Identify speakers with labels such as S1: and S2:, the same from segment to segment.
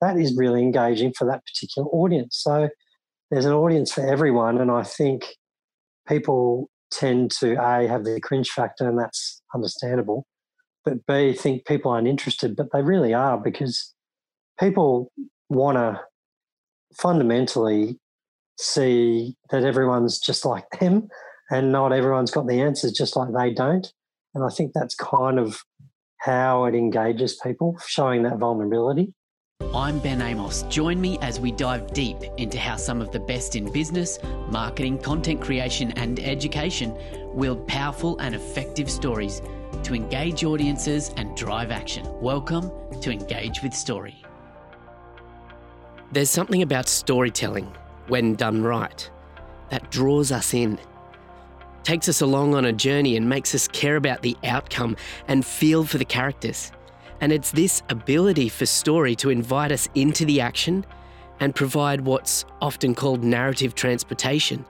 S1: that is really engaging for that particular audience. So there's an audience for everyone, and I think people tend to a have the cringe factor, and that's understandable. But b think people aren't interested, but they really are because people want to fundamentally see that everyone's just like them and not everyone's got the answers just like they don't. And I think that's kind of how it engages people, showing that vulnerability.
S2: I'm Ben Amos. Join me as we dive deep into how some of the best in business, marketing, content creation, and education wield powerful and effective stories to engage audiences and drive action. Welcome to Engage with Story. There's something about storytelling, when done right, that draws us in, takes us along on a journey, and makes us care about the outcome and feel for the characters. And it's this ability for story to invite us into the action and provide what's often called narrative transportation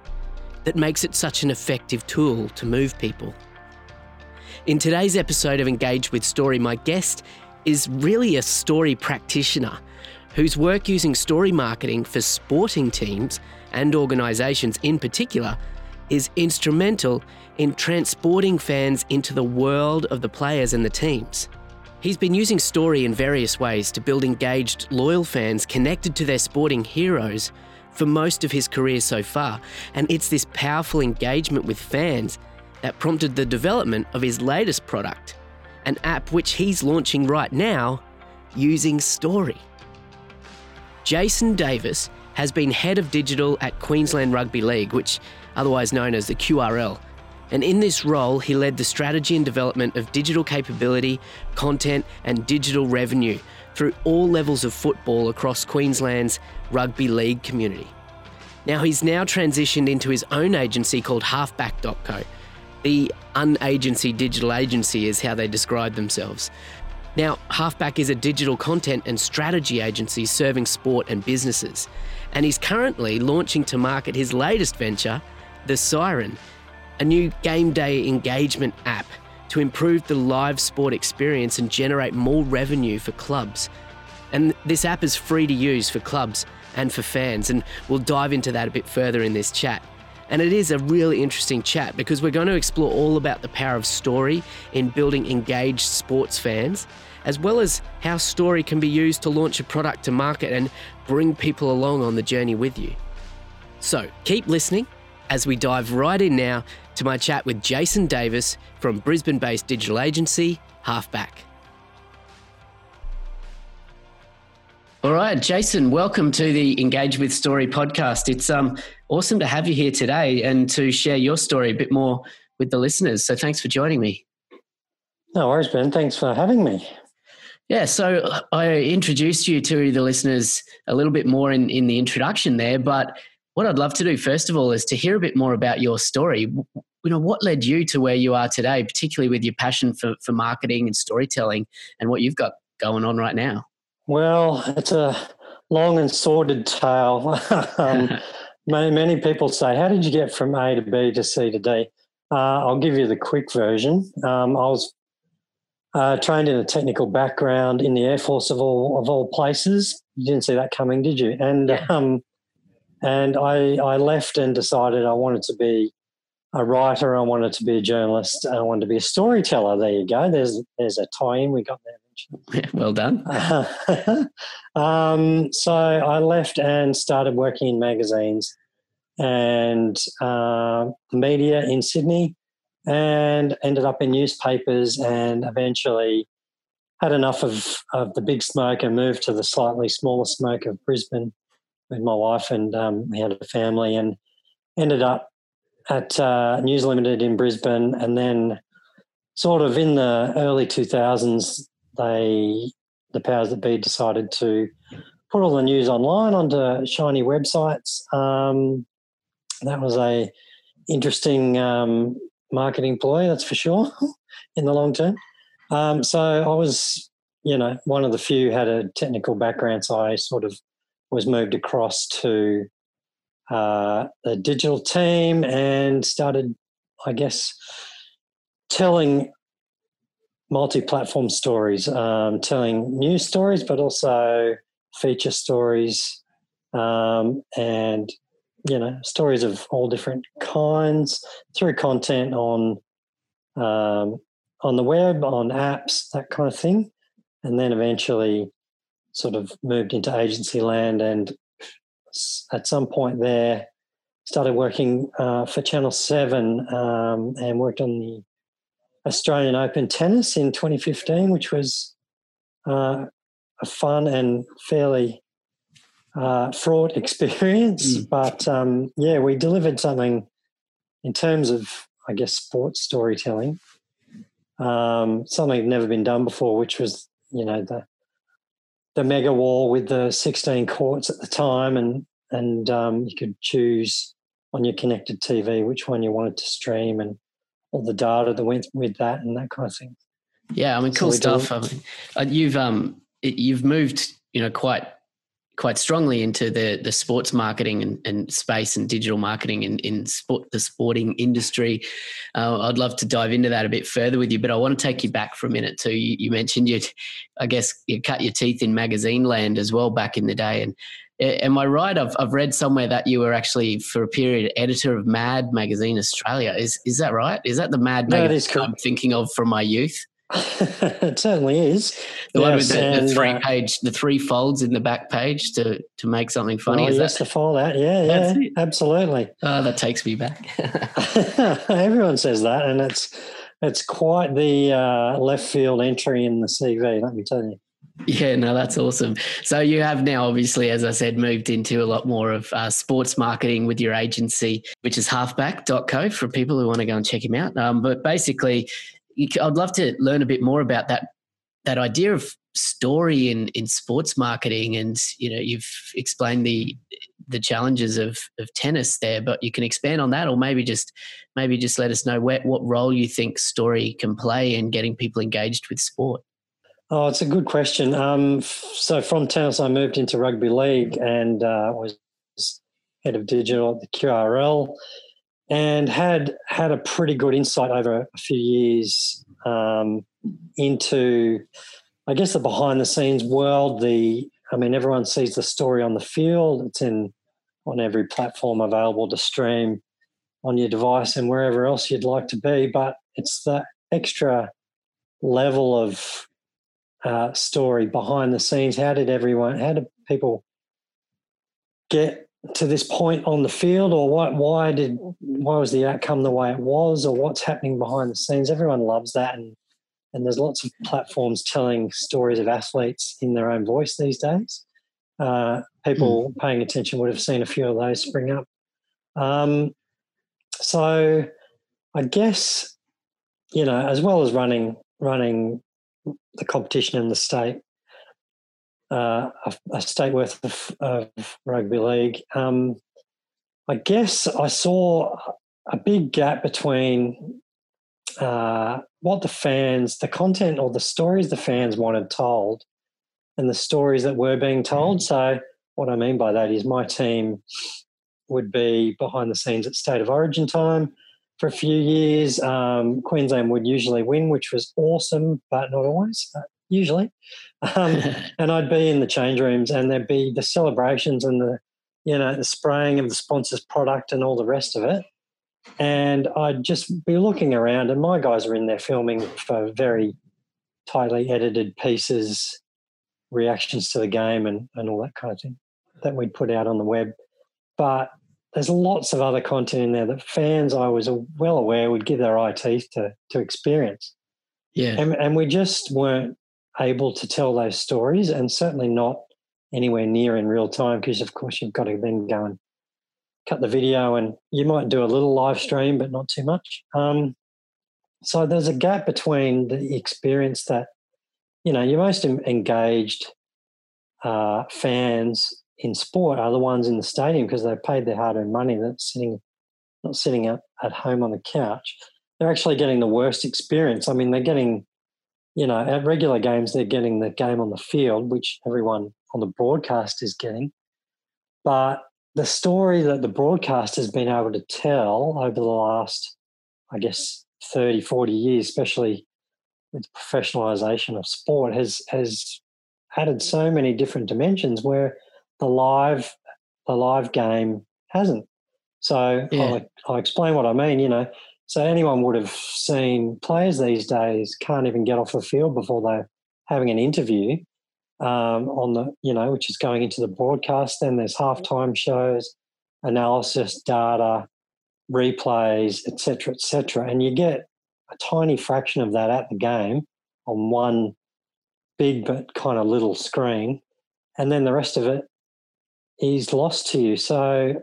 S2: that makes it such an effective tool to move people. In today's episode of Engage with Story, my guest is really a story practitioner whose work using story marketing for sporting teams and organisations in particular is instrumental in transporting fans into the world of the players and the teams. He's been using story in various ways to build engaged, loyal fans connected to their sporting heroes for most of his career so far, and it's this powerful engagement with fans that prompted the development of his latest product, an app which he's launching right now using story. Jason Davis has been head of digital at Queensland Rugby League, which otherwise known as the QRL, and in this role, he led the strategy and development of digital capability, content, and digital revenue through all levels of football across Queensland's rugby league community. Now, he's now transitioned into his own agency called Halfback.co. The unagency digital agency is how they describe themselves. Now, Halfback is a digital content and strategy agency serving sport and businesses, and he's currently launching to market his latest venture, The Siren, a new game day engagement app to improve the live sport experience and generate more revenue for clubs. And this app is free to use for clubs and for fans, and we'll dive into that a bit further in this chat. And it is a really interesting chat because we're going to explore all about the power of story in building engaged sports fans, as well as how story can be used to launch a product to market and bring people along on the journey with you. So keep listening as we dive right in now to my chat with Jason Davis from Brisbane based digital agency Halfback. All right, Jason, welcome to the Engage with Story podcast. It's um, awesome to have you here today and to share your story a bit more with the listeners. So thanks for joining me.
S1: No worries, Ben. Thanks for having me.
S2: Yeah, so I introduced you to the listeners a little bit more in, in the introduction there, but what I'd love to do first of all is to hear a bit more about your story. You know what led you to where you are today particularly with your passion for, for marketing and storytelling and what you've got going on right now?
S1: Well it's a long and sordid tale. Um, many, many people say how did you get from a to b to c to d? Uh, i'll give you the quick version. Um, i was uh, trained in a technical background in the air force of all of all places. You didn't see that coming did you? And yeah. um, and I, I left and decided I wanted to be a writer. I wanted to be a journalist. I wanted to be a storyteller. There you go. There's there's a tie-in we got there.
S2: well done.
S1: um, so I left and started working in magazines and uh, the media in Sydney, and ended up in newspapers, and eventually had enough of of the big smoke and moved to the slightly smaller smoke of Brisbane with my wife, and um, we had a family, and ended up at uh, News Limited in Brisbane, and then sort of in the early 2000s, they the powers that be decided to put all the news online onto shiny websites. Um, that was a interesting um, marketing ploy, that's for sure, in the long term. Um, so I was, you know, one of the few had a technical background, so I sort of was moved across to uh, a digital team and started, I guess, telling multi-platform stories, um, telling news stories, but also feature stories, um, and you know stories of all different kinds through content on um, on the web, on apps, that kind of thing, and then eventually sort of moved into agency land and at some point there started working uh, for Channel 7 um, and worked on the Australian Open tennis in 2015, which was uh, a fun and fairly uh, fraught experience. Mm. But um, yeah, we delivered something in terms of, I guess, sports storytelling, um, something never been done before, which was, you know, the the mega wall with the 16 courts at the time, and and um, you could choose on your connected TV which one you wanted to stream and all the data that went with that and that kind of thing.
S3: Yeah, I mean, cool so stuff. I mean, uh, you've um, you've moved, you know, quite quite strongly into the the sports marketing and, and space and digital marketing in, in sport the sporting industry. Uh, I'd love to dive into that a bit further with you, but I want to take you back for a minute too. You, you mentioned you, I guess, you cut your teeth in magazine land as well back in the day, and Am I right? I've, I've read somewhere that you were actually for a period editor of Mad Magazine Australia. Is is that right? Is that the Mad no, magazine I'm thinking of from my youth?
S1: It certainly is.
S3: The yes, one with the, the three uh, page, the three folds in the back page to to make something funny.
S1: Oh, is yes, that, the fold out. Yeah, yeah, absolutely.
S3: Oh, that takes me back.
S1: Everyone says that, and it's it's quite the uh, left field entry in the CV. Let me tell you.
S3: Yeah, no, that's awesome. So you have now, obviously, as I said, moved into a lot more of uh, sports marketing with your agency, which is halfback.co for people who want to go and check him out. Um, but basically, I'd love to learn a bit more about that that idea of story in in sports marketing, and you know, you've explained the the challenges of of tennis there, but you can expand on that, or maybe just maybe just let us know where, what role you think story can play in getting people engaged with sport.
S1: Oh, it's a good question. Um, so from tennis, I moved into rugby league and uh, was head of digital at the QRL, and had had a pretty good insight over a few years um, into, I guess, the behind the scenes world. The I mean, everyone sees the story on the field. It's in on every platform available to stream on your device and wherever else you'd like to be. But it's the extra level of uh, story behind the scenes. How did everyone? How did people get to this point on the field, or what? Why did? Why was the outcome the way it was, or what's happening behind the scenes? Everyone loves that, and and there's lots of platforms telling stories of athletes in their own voice these days. Uh, people mm. paying attention would have seen a few of those spring up. Um, so, I guess you know, as well as running running the competition in the state, uh, a, a, state worth of, of rugby league. Um, I guess I saw a big gap between uh, what the fans, the content or the stories the fans wanted told, and the stories that were being told. So, what I mean by that is my team would be behind the scenes at State of Origin time for a few years. Um, Queensland would usually win, which was awesome, but not always, but usually. Um, and I'd be in the change rooms, and there'd be the celebrations and the, you know, the spraying of the sponsor's product and all the rest of it. And I'd just be looking around, and my guys are in there filming for very tightly edited pieces, reactions to the game, and, and all that kind of thing that we'd put out on the web. But there's lots of other content in there that fans I was well aware would give their eye teeth to to experience.
S3: Yeah,
S1: and, and we just weren't able to tell those stories, and certainly not anywhere near in real time because of course you've got to then go and cut the video, and you might do a little live stream, but not too much. Um, so there's a gap between the experience that you know your most engaged uh, fans in sport are the ones in the stadium because they paid their hard-earned money. That's sitting, not sitting at, at home on the couch. They're actually getting the worst experience. I mean, they're getting, you know, at regular games, they're getting the game on the field, which everyone on the broadcast is getting. But the story that the broadcast has been able to tell over the last, I guess, 30, 40 years, especially with the professionalization of sport, has has added so many different dimensions where the live the live game hasn't. So yeah. I'll, I'll explain what I mean. You know, so anyone would have seen players these days can't even get off the field before they're having an interview um, on the you know which is going into the broadcast. Then there's halftime shows, analysis, data, replays, etc., etc., and you get a tiny fraction of that at the game on one big but kind of little screen, and then the rest of it is lost to you. So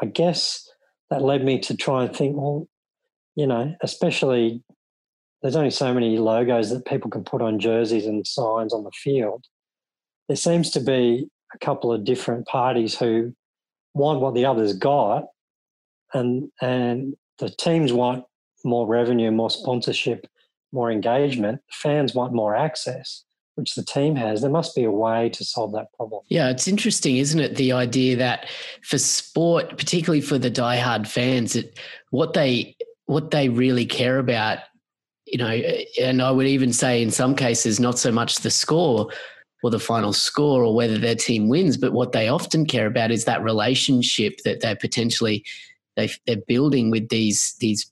S1: I guess that led me to try and think, well, you know, especially there's only so many logos that people can put on jerseys and signs on the field. There seems to be a couple of different parties who want what the others got, and and the teams want more revenue, more sponsorship, more engagement. Fans want more access which the team has, there must be a way to solve that problem.
S3: Yeah, it's interesting, isn't it? The idea that for sport, particularly for the diehard fans, that what they what they really care about, you know, and I would even say in some cases not so much the score or the final score or whether their team wins, but what they often care about is that relationship that they're potentially they, they're building with these these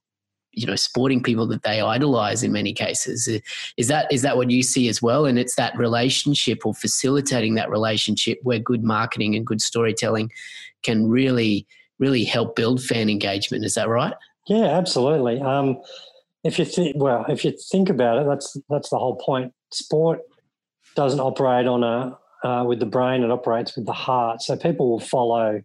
S3: you know sporting people that they idolize in many cases. Is that is that what you see as well? And it's that relationship or facilitating that relationship where good marketing and good storytelling can really really help build fan engagement. Is that right
S1: yeah absolutely um, if you think well if you think about it that's that's the whole point sport doesn't operate on a uh, with the brain it operates with the heart so people will follow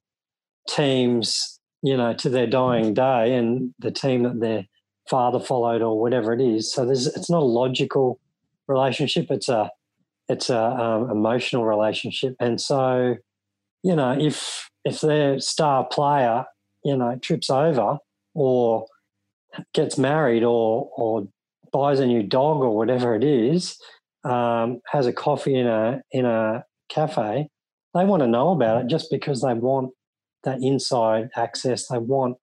S1: teams you know to their dying day and the team that they're father followed or whatever it is. So there's it's not a logical relationship. It's a it's a um, emotional relationship. And so, you know, if if their star player, you know, trips over or gets married or or buys a new dog or whatever it is, um, has a coffee in a in a cafe, they want to know about it just because they want that inside access. They want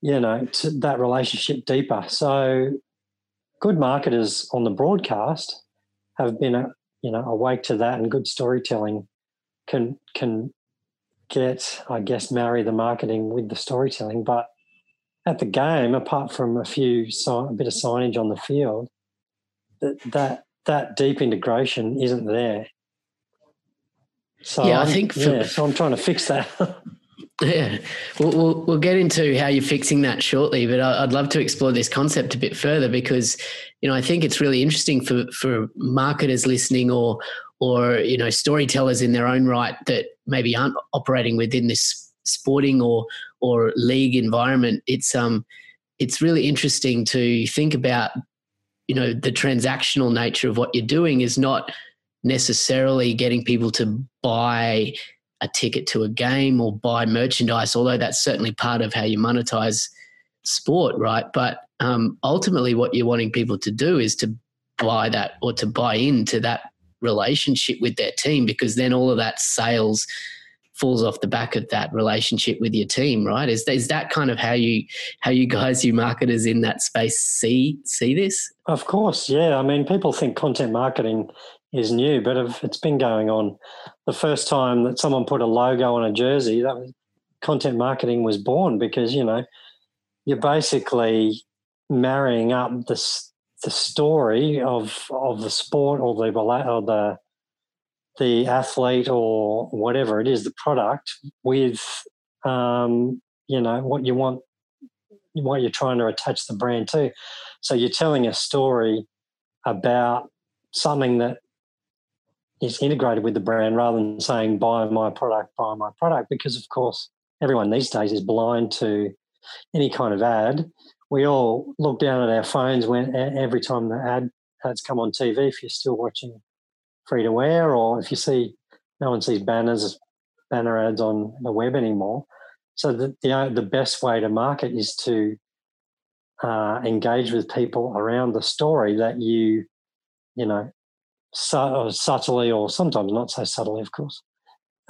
S1: you know that relationship deeper. So good marketers on the broadcast have been a, you know awake to that, and good storytelling can can get I guess marry the marketing with the storytelling. But at the game, apart from a few a bit of signage on the field, that that that deep integration isn't there.
S3: So yeah, I'm, i think
S1: for, yeah, so I'm trying to fix that.
S3: Yeah, we'll, we'll, we'll, get into how you're fixing that shortly, but I'd love to explore this concept a bit further because, you know, I think it's really interesting for, for marketers listening or, or, you know, storytellers in their own right that maybe aren't operating within this sporting or, or league environment. It's, um, it's really interesting to think about, you know, the transactional nature of what you're doing is not necessarily getting people to buy a ticket to a game or buy merchandise, although that's certainly part of how you monetize sport, right? But um, ultimately, what you're wanting people to do is to buy that or to buy into that relationship with their team because then all of that sales falls off the back of that relationship with your team right is, is that kind of how you how you guys you marketers in that space see see this
S1: of course yeah i mean people think content marketing is new, but it's been going on. The first time that someone put a logo on a jersey, that was, content marketing was born because you know you're basically marrying up the the story of of the sport or the or the the athlete or whatever it is, the product with um, you know what you want, what you're trying to attach the brand to. So you're telling a story about something that is integrated with the brand rather than saying buy my product, buy my product, because of course everyone these days is blind to any kind of ad. We all look down at our phones when every time the ad ads come on TV. If you're still watching free to air, or if you see no one sees banners, banner ads on the web anymore. So the the, the best way to market is to uh, engage with people around the story that you you know su- uh, subtly, or sometimes not so subtly, of course,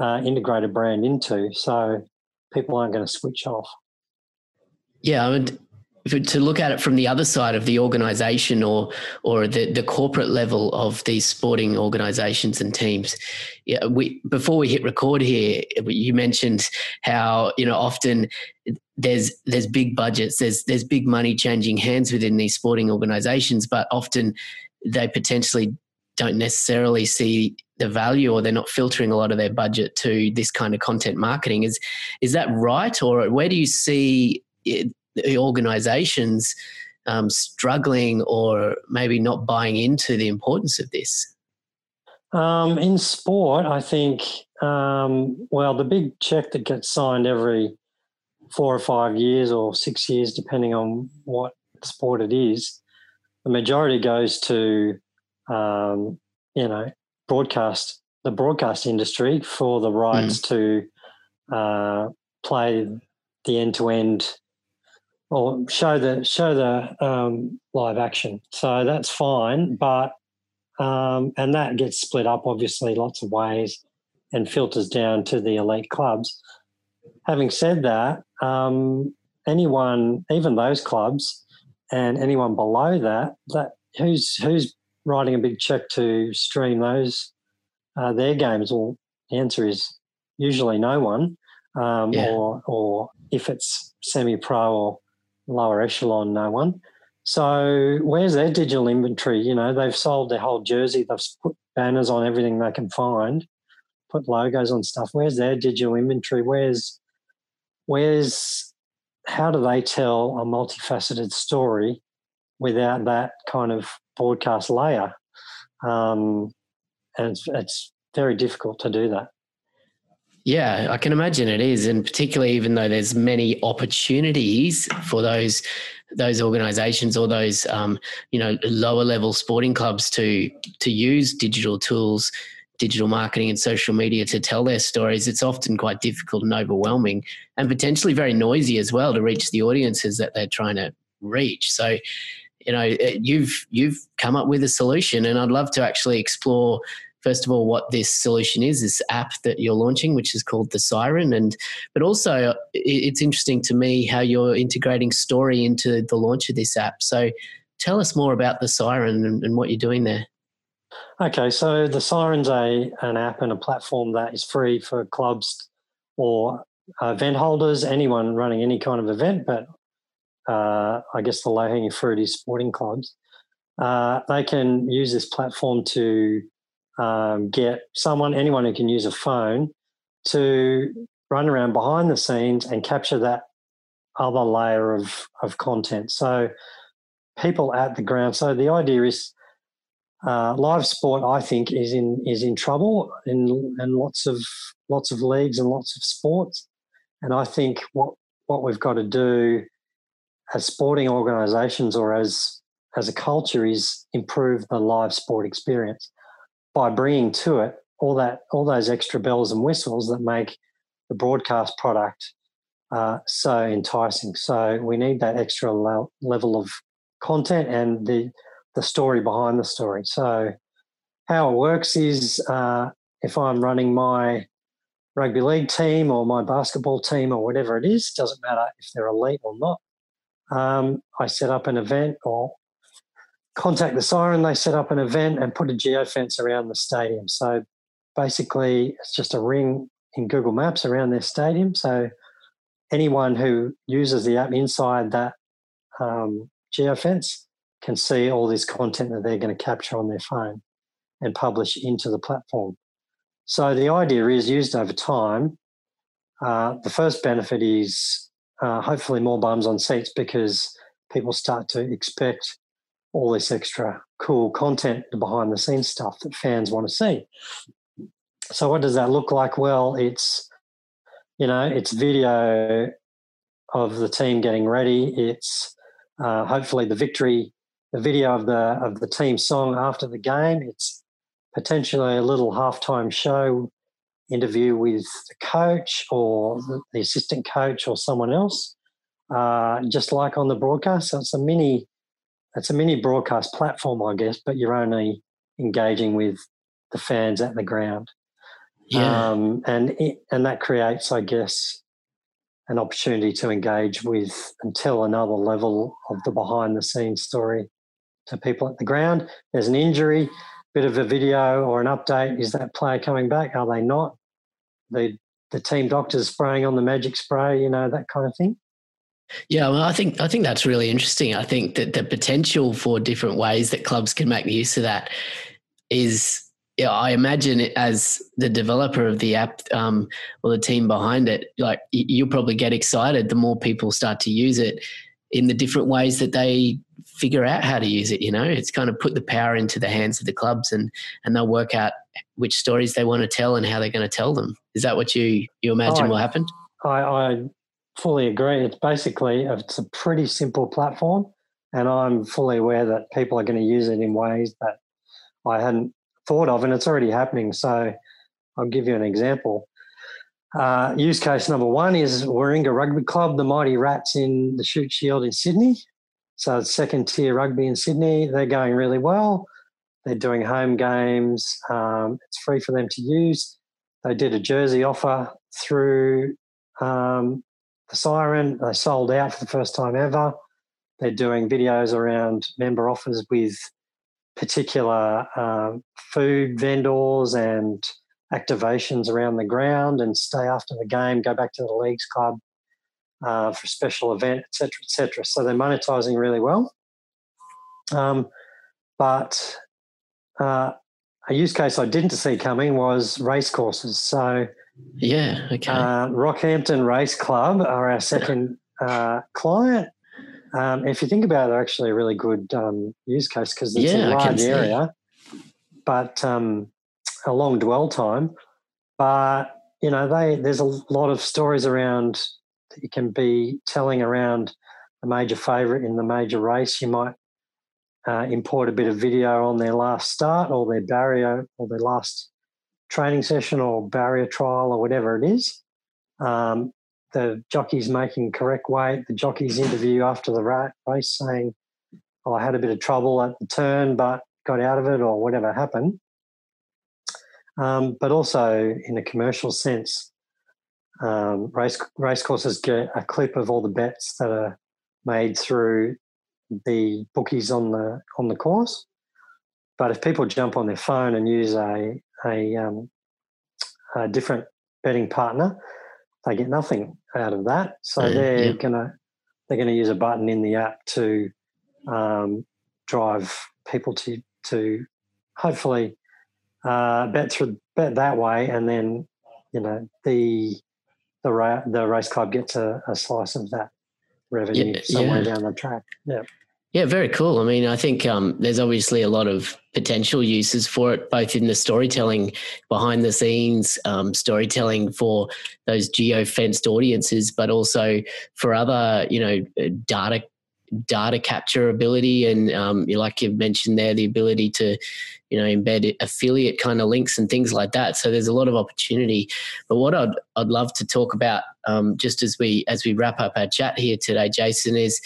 S1: uh, integrate a brand into, so people aren't going to switch off.
S3: Yeah, I mean, to look at it from the other side of the organization or or the, the corporate level of these sporting organizations and teams. Yeah we before we hit record here you mentioned how you know often there's there's big budgets there's there's big money changing hands within these sporting organizations but often they potentially don't necessarily see the value or they're not filtering a lot of their budget to this kind of content marketing. Is is that right or where do you see it, organizations um, struggling or maybe not buying into the importance of this?
S1: Um, in sport, I think, um, well, the big check that gets signed every four or five years or six years, depending on what sport it is, the majority goes to, um, you know, broadcast, the broadcast industry for the rights mm. to uh, play the end to end or show the show the um, live action. So that's fine, but um, and that gets split up obviously lots of ways and filters down to the elite clubs. Having said that, um, anyone, even those clubs, and anyone below that, that who's who's writing a big check to stream those uh, their games? Well, the answer is usually no one, um, yeah. or or if it's semi-pro or lower echelon no one. So where's their digital inventory? You know, they've sold their whole jersey. They've put banners on everything they can find, put logos on stuff. Where's their digital inventory? Where's where's how do they tell a multifaceted story without that kind of broadcast layer? Um, and it's, it's very difficult to do that.
S3: Yeah, I can imagine it is, and particularly even though there's many opportunities for those those organisations or those um, you know lower level sporting clubs to to use digital tools, digital marketing, and social media to tell their stories. It's often quite difficult and overwhelming, and potentially very noisy as well to reach the audiences that they're trying to reach. So you know you've you've come up with a solution and i'd love to actually explore first of all what this solution is this app that you're launching which is called the siren. And but also it's interesting to me how you're integrating story into the launch of this app. So tell us more about the siren and, and what you're doing there.
S1: Okay so the siren's a an app and a platform that is free for clubs or event holders anyone running any kind of event but uh, i guess the low hanging fruit is sporting clubs. Uh, they can use this platform to um, get someone, anyone who can use a phone, to run around behind the scenes and capture that other layer of of content. So people at the ground. So the idea is uh, live sport. I think is in is in trouble in in lots of lots of leagues and lots of sports. And I think what what we've got to do as sporting organisations or as as a culture is improve the live sport experience by bringing to it all that all those extra bells and whistles that make the broadcast product uh, so enticing. So we need that extra le- level of content and the the story behind the story. So how it works is uh, if I'm running my rugby league team or my basketball team or whatever it is, doesn't matter if they're elite or not. Um, I set up an event or contact the siren. They set up an event and put a geofence around the stadium. So basically, it's just a ring in Google Maps around their stadium. So anyone who uses the app inside that um, geofence can see all this content that they're going to capture on their phone and publish into the platform. So the idea is used over time. Uh, the first benefit is uh, hopefully more bums on seats because people start to expect all this extra cool content, the behind the scenes stuff that fans want to see. So, what does that look like? Well, it's you know, it's video of the team getting ready. It's uh, hopefully the victory, the video of the of the team song after the game. It's potentially a little halftime show interview with the coach or the assistant coach or someone else, uh, just like on the broadcast. So it's a mini it's a mini broadcast platform, I guess, but you're only engaging with the fans at the ground. Yeah. Um, and it, and that creates, I guess, an opportunity to engage with and tell another level of the behind the scenes story to people at the ground. There's an injury, bit of a video or an update. Is that player coming back? Are they not? The the team doctors spraying on the magic spray, you know, that kind of thing.
S3: Yeah, well, I think I think that's really interesting. I think that the potential for different ways that clubs can make use of that is yeah, I imagine it as the developer of the app um, or the team behind it, like you'll probably get excited the more people start to use it in the different ways that they figure out how to use it. You know, it's kind of put the power into the hands of the clubs, and and they'll work out which stories they want to tell and how they're going to tell them. Is that what you you imagine will happen?
S1: I, I fully agree. It's basically it's a pretty simple platform, and I'm fully aware that people are going to use it in ways that I hadn't thought of, and it's already happening. So I'll give you an example. Uh, use case number one is Warringah Rugby Club, the Mighty Rats in the Shute Shield in Sydney. So it's second tier rugby in Sydney. They're going really well. They're doing home games. Um, it's free for them to use. They did a jersey offer through um, the Siren. They sold out for the first time ever. They're doing videos around member offers with particular um, food vendors and activations around the ground and stay after the game, go back to the leagues club uh, for a special event, etc., etc. So they're monetizing really well. Um, but uh, a use case I didn't see coming was race courses. So
S3: yeah, okay.
S1: Uh, Rockhampton Race Club are our second uh, client, um, if you think about it, they're actually a really good um, use case because it's yeah, a large area, but um, a long dwell time. But you know, they there's a lot of stories around that you can be telling around a major favourite in the major race. You might uh, import a bit of video on their last start or their barrier or their last training session or barrier trial or whatever it is. Um, the jockeys making correct weight, the jockeys interview after the race saying, oh, I had a bit of trouble at the turn, but got out of it or whatever happened. Um, but also in a commercial sense, um, race race courses get a clip of all the bets that are made through the bookies on the on the course. But if people jump on their phone and use a a, um, a different betting partner, they get nothing out of that. So mm, they're yeah. gonna they're gonna use a button in the app to um, drive people to to hopefully uh, bet through bet that way, and then you know the the ra- the race club gets a, a slice of that revenue yeah, somewhere yeah. down the track. Yeah.
S3: Yeah, very cool. I mean, I think um, there's obviously a lot of potential uses for it, both in the storytelling behind the scenes, um, storytelling for those geo fenced audiences, but also for other, you know, data data capture ability and um, like you've mentioned there the ability to you know embed affiliate kind of links and things like that. So there's a lot of opportunity. But what i'd, I'd love to talk about um, just as we as we wrap up our chat here today jason is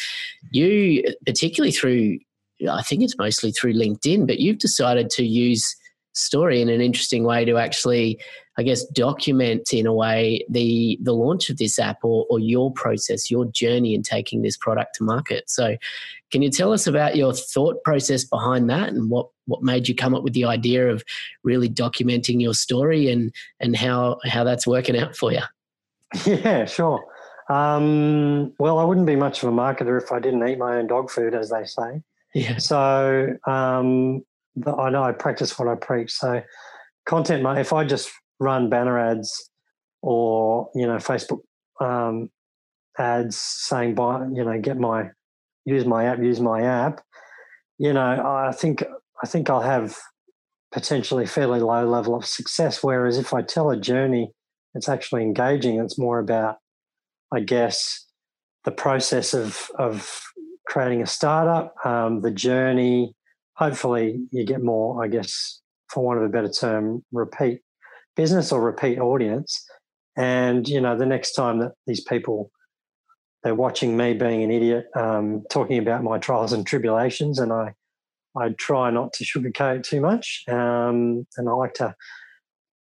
S3: you particularly through i think it's mostly through linkedin but you've decided to use story in an interesting way to actually I guess, document in a way the the launch of this app or, or your process, your journey in taking this product to market. So, can you tell us about your thought process behind that and what what made you come up with the idea of really documenting your story and and how how that's working out for you?
S1: Yeah, sure. Um, well, I wouldn't be much of a marketer if I didn't eat my own dog food, as they say. Yeah. So um, I know I practice what I preach. So content, if I just run banner ads or you know Facebook um, ads saying buy you know get my use my app use my app you know I think I think I'll have potentially fairly low level of success whereas if I tell a journey it's actually engaging it's more about I guess the process of of creating a startup um, the journey hopefully you get more I guess for want of a better term repeat business or repeat audience. And you know, the next time that these people they're watching me being an idiot, um, talking about my trials and tribulations, and I I try not to sugarcoat too much, um, and I like to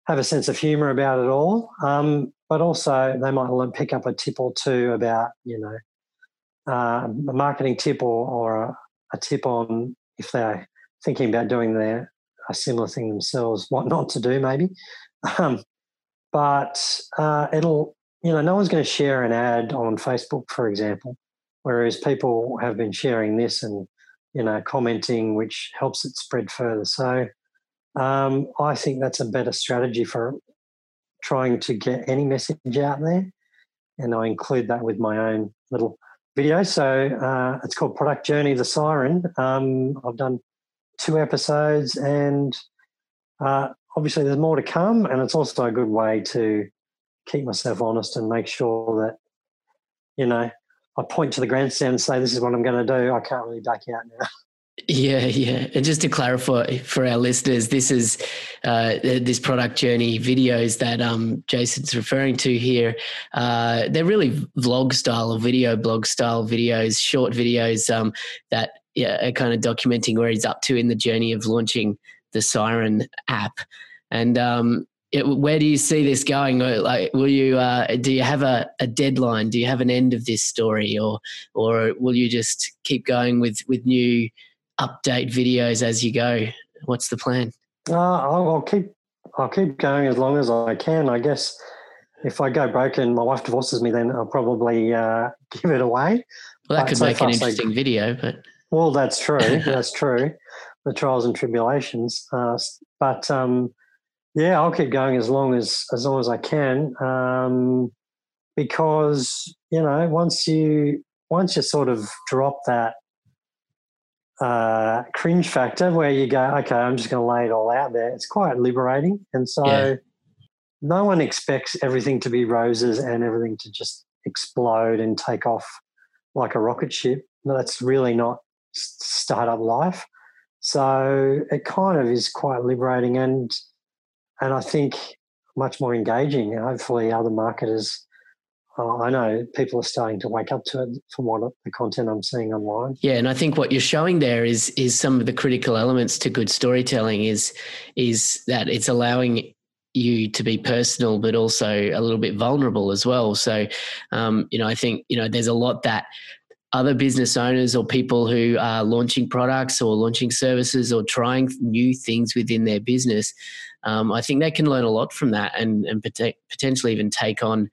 S1: have a sense of humour about it all. Um, but also they might pick up a tip or two about you know uh, a marketing tip or, or a, a, tip on if they're thinking about doing their a similar thing themselves, what not to do maybe. Um, but uh, it'll you know no one's going to share an ad on Facebook, for example, whereas people have been sharing this and you know commenting, which helps it spread further. So um, I think that's a better strategy for trying to get any message out there. And I include that with my own little video. So uh, it's called Product Journey the Siren. Um, I've done two episodes, and uh, obviously there's more to come. And it's also a good way to keep myself honest and make sure that, you know, I point to the grandstand and say, this is what I'm going to do. I can't really back out now.
S3: Yeah, yeah. And just to clarify for our listeners, this is uh, this product journey videos that um, Jason's referring to here. Uh, they're really vlog style or video blog style videos, short videos um, that yeah, are kind of documenting where he's up to in the journey of launching the Siren app. And um, it, where do you see this going? Like, will you uh, do you have a, a deadline? Do you have an end of this story, or or will you just keep going with with new update videos as you go? What's the plan?
S1: Uh, I'll, I'll keep I'll keep going as long as I can. I guess if I go broke and my wife divorces me, then I'll probably uh, give it away.
S3: Well, that but could so make an interesting so, video, but
S1: well, that's true. that's true. The trials and tribulations, uh, but um, yeah, I'll keep going as long as as long as I can, um, because you know once you once you sort of drop that uh, cringe factor where you go, okay, I'm just going to lay it all out there. It's quite liberating. And so yeah. no one expects everything to be roses and everything to just explode and take off like a rocket ship. That's really not startup life. So it kind of is quite liberating and and I think much more engaging. Hopefully, other marketers uh, I know people are starting to wake up to it from what the content I'm seeing online.
S3: Yeah, and I think what you're showing there is is some of the critical elements to good storytelling is is that it's allowing you to be personal, but also a little bit vulnerable as well. So, um, you know, I think you know there's a lot that other business owners or people who are launching products or launching services or trying new things within their business, um, I think they can learn a lot from that and and potentially even take on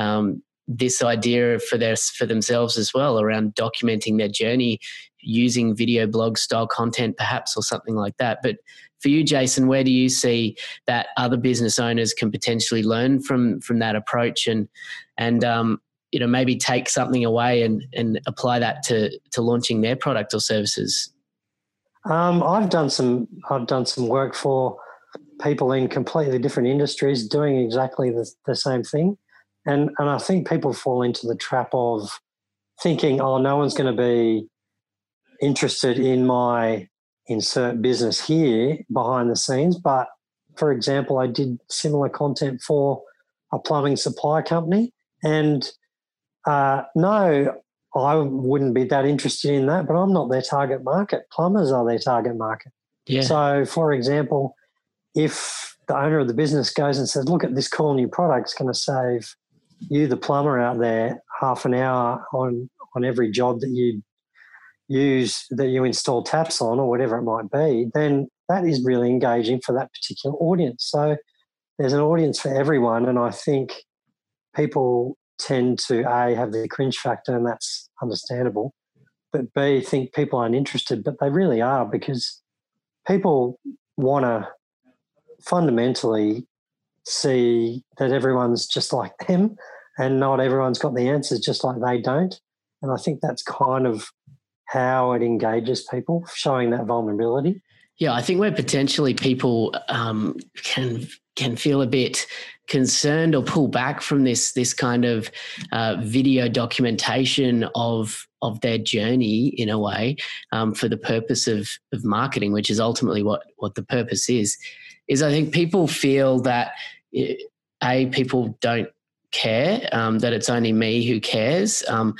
S3: um, this idea for their for themselves as well around documenting their journey using video blog style content perhaps or something like that. But for you jason where do you see that other business owners can potentially learn from from that approach and and um, you know maybe take something away and and apply that to to launching their product or services?
S1: Um, i've done some i've done some work for people in completely different industries doing exactly the, the same thing and and I think people fall into the trap of thinking, oh, no one's going to be interested in my insert business here behind the scenes. But for example, I did similar content for a plumbing supply company, and uh, no, I wouldn't be that interested in that. But I'm not their target market. Plumbers are their target market. Yeah. So, for example, if the owner of the business goes and says, "Look at this cool new product; it's going to save you, the plumber out there, half an hour on on every job that you use that you install taps on or whatever it might be, then that is really engaging for that particular audience. So there's an audience for everyone, and I think people tend to a have the cringe factor, and that's understandable. But b think people aren't interested, but they really are because people want to fundamentally see that everyone's just like them and not everyone's got the answers just like they don't. And I think that's kind of how it engages people, showing that vulnerability.
S3: Yeah, I think where potentially people um, can can feel a bit concerned or pull back from this this kind of uh, video documentation of of their journey in a way um, for the purpose of of marketing, which is ultimately what what the purpose is. Is I think people feel that a people don't care um, that it's only me who cares um,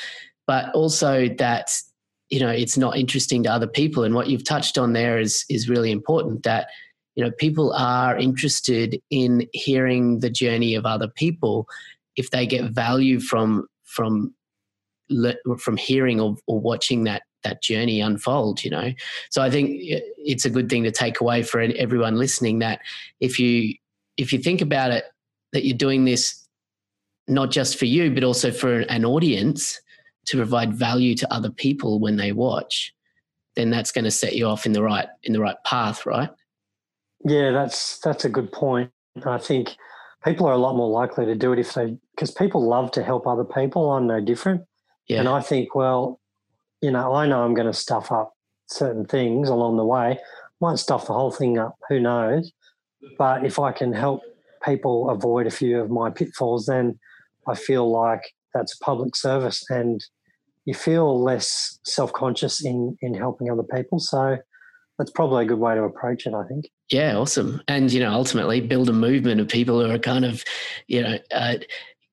S3: but also that you know it's not interesting to other people. And what you've touched on there is is really important that you know people are interested in hearing the journey of other people if they get value from from from hearing or, or watching that that journey unfold you know? So i think it's a good thing to take away for everyone listening that if you if you think about it that you're doing this not just for you but also for an audience to provide value to other people when they watch then that's going to set you off in the right in the right path right?
S1: Yeah that's that's a good point. I think people are a lot more likely to do it if they because people love to help other people i'm no different. Yeah. and i think well you know, I know I'm going to stuff up certain things along the way. Might stuff the whole thing up, who knows? But if I can help people avoid a few of my pitfalls, then I feel like that's public service and you feel less self conscious in, in helping other people. So that's probably a good way to approach it, I think.
S3: Yeah, awesome. And, you know, ultimately build a movement of people who are kind of, you know, uh,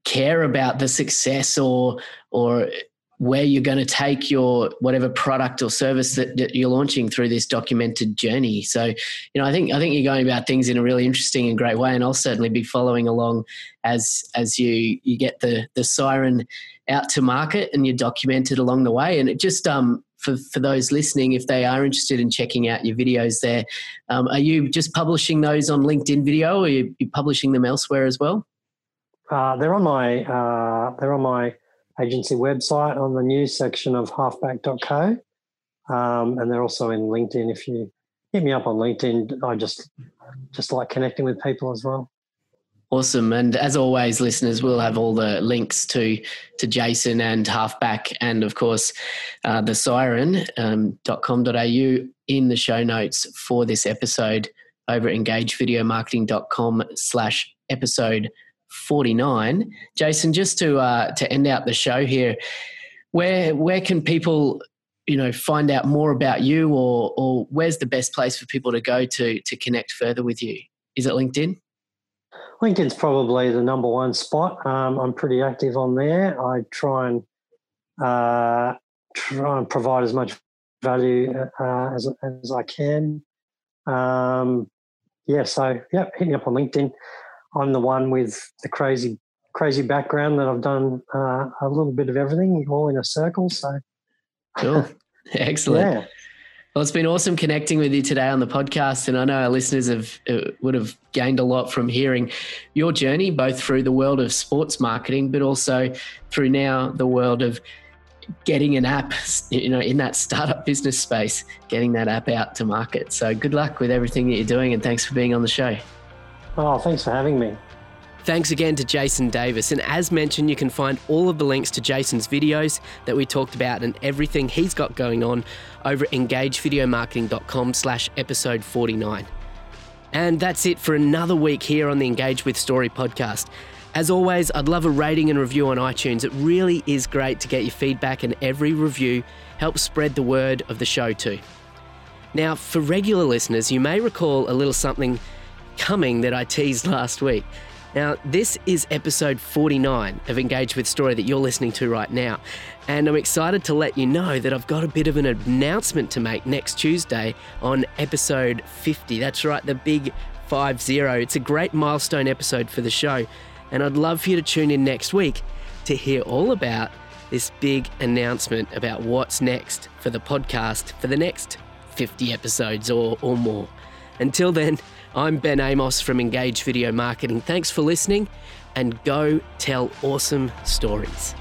S3: care about the success or or where you're going to take your whatever product or service that, that, you're launching through this documented journey. So, you know, I think I think you're going about things in a really interesting and great way, and I'll certainly be following along as as you you get the the siren out to market and you're documented along the way. And it just um for for those listening, if they are interested in checking out your videos, there, um, are you just publishing those on LinkedIn Video, or are you, you publishing them elsewhere as well?
S1: Uh, they're on my uh, they're on my agency website on the news section of halfback.co. Um, and they're also in LinkedIn. If you hit me up on LinkedIn, I just just like connecting with people as well.
S3: Awesome. And as always, listeners, we'll have all the links to to Jason and Halfback and of course uh, the siren.com.au um, in the show notes for this episode over engagevideomarketing.com slash episode 49. Jason, just to uh, to end out the show here, where where can people you know find out more about you, or or where's the best place for people to go to to connect further with you? Is it LinkedIn?
S1: LinkedIn's probably the number one spot. Um, I'm pretty active on there. I try and uh, try and provide as much value uh, as as I can. Um, yeah, so yeah, hit me up on LinkedIn. I'm the one with the crazy crazy background that I've done uh, a little bit of everything, all in a circle. So
S3: cool, excellent. Yeah. Well, it's been awesome connecting with you today on the podcast, and I know our listeners have uh, would have gained a lot from hearing your journey, both through the world of sports marketing, but also through now the world of getting an app, you know, in that startup business space, getting that app out to market. So, good luck with everything that you're doing, and thanks for being on the show.
S1: Oh, thanks for having me.
S3: Thanks again to Jason Davis. And as mentioned, you can find all of the links to Jason's videos that we talked about and everything he's got going on over at engagevideomarketing.com slash episode 49. And that's it for another week here on the Engage with Story podcast. As always, I'd love a rating and review on iTunes. It really is great to get your feedback, and every review helps spread the word of the show too. Now, for regular listeners, you may recall a little something coming that I teased last week. Now, this is episode 49 of Engage with Story that you're listening to right now. And I'm excited to let you know that I've got a bit of an announcement to make next Tuesday on episode 50. That's right, the big 5 0. It's a great milestone episode for the show. And I'd love for you to tune in next week to hear all about this big announcement about what's next for the podcast for the next 50 episodes or, or more. Until then, I'm Ben Amos from Engage Video Marketing. Thanks for listening and go tell awesome stories.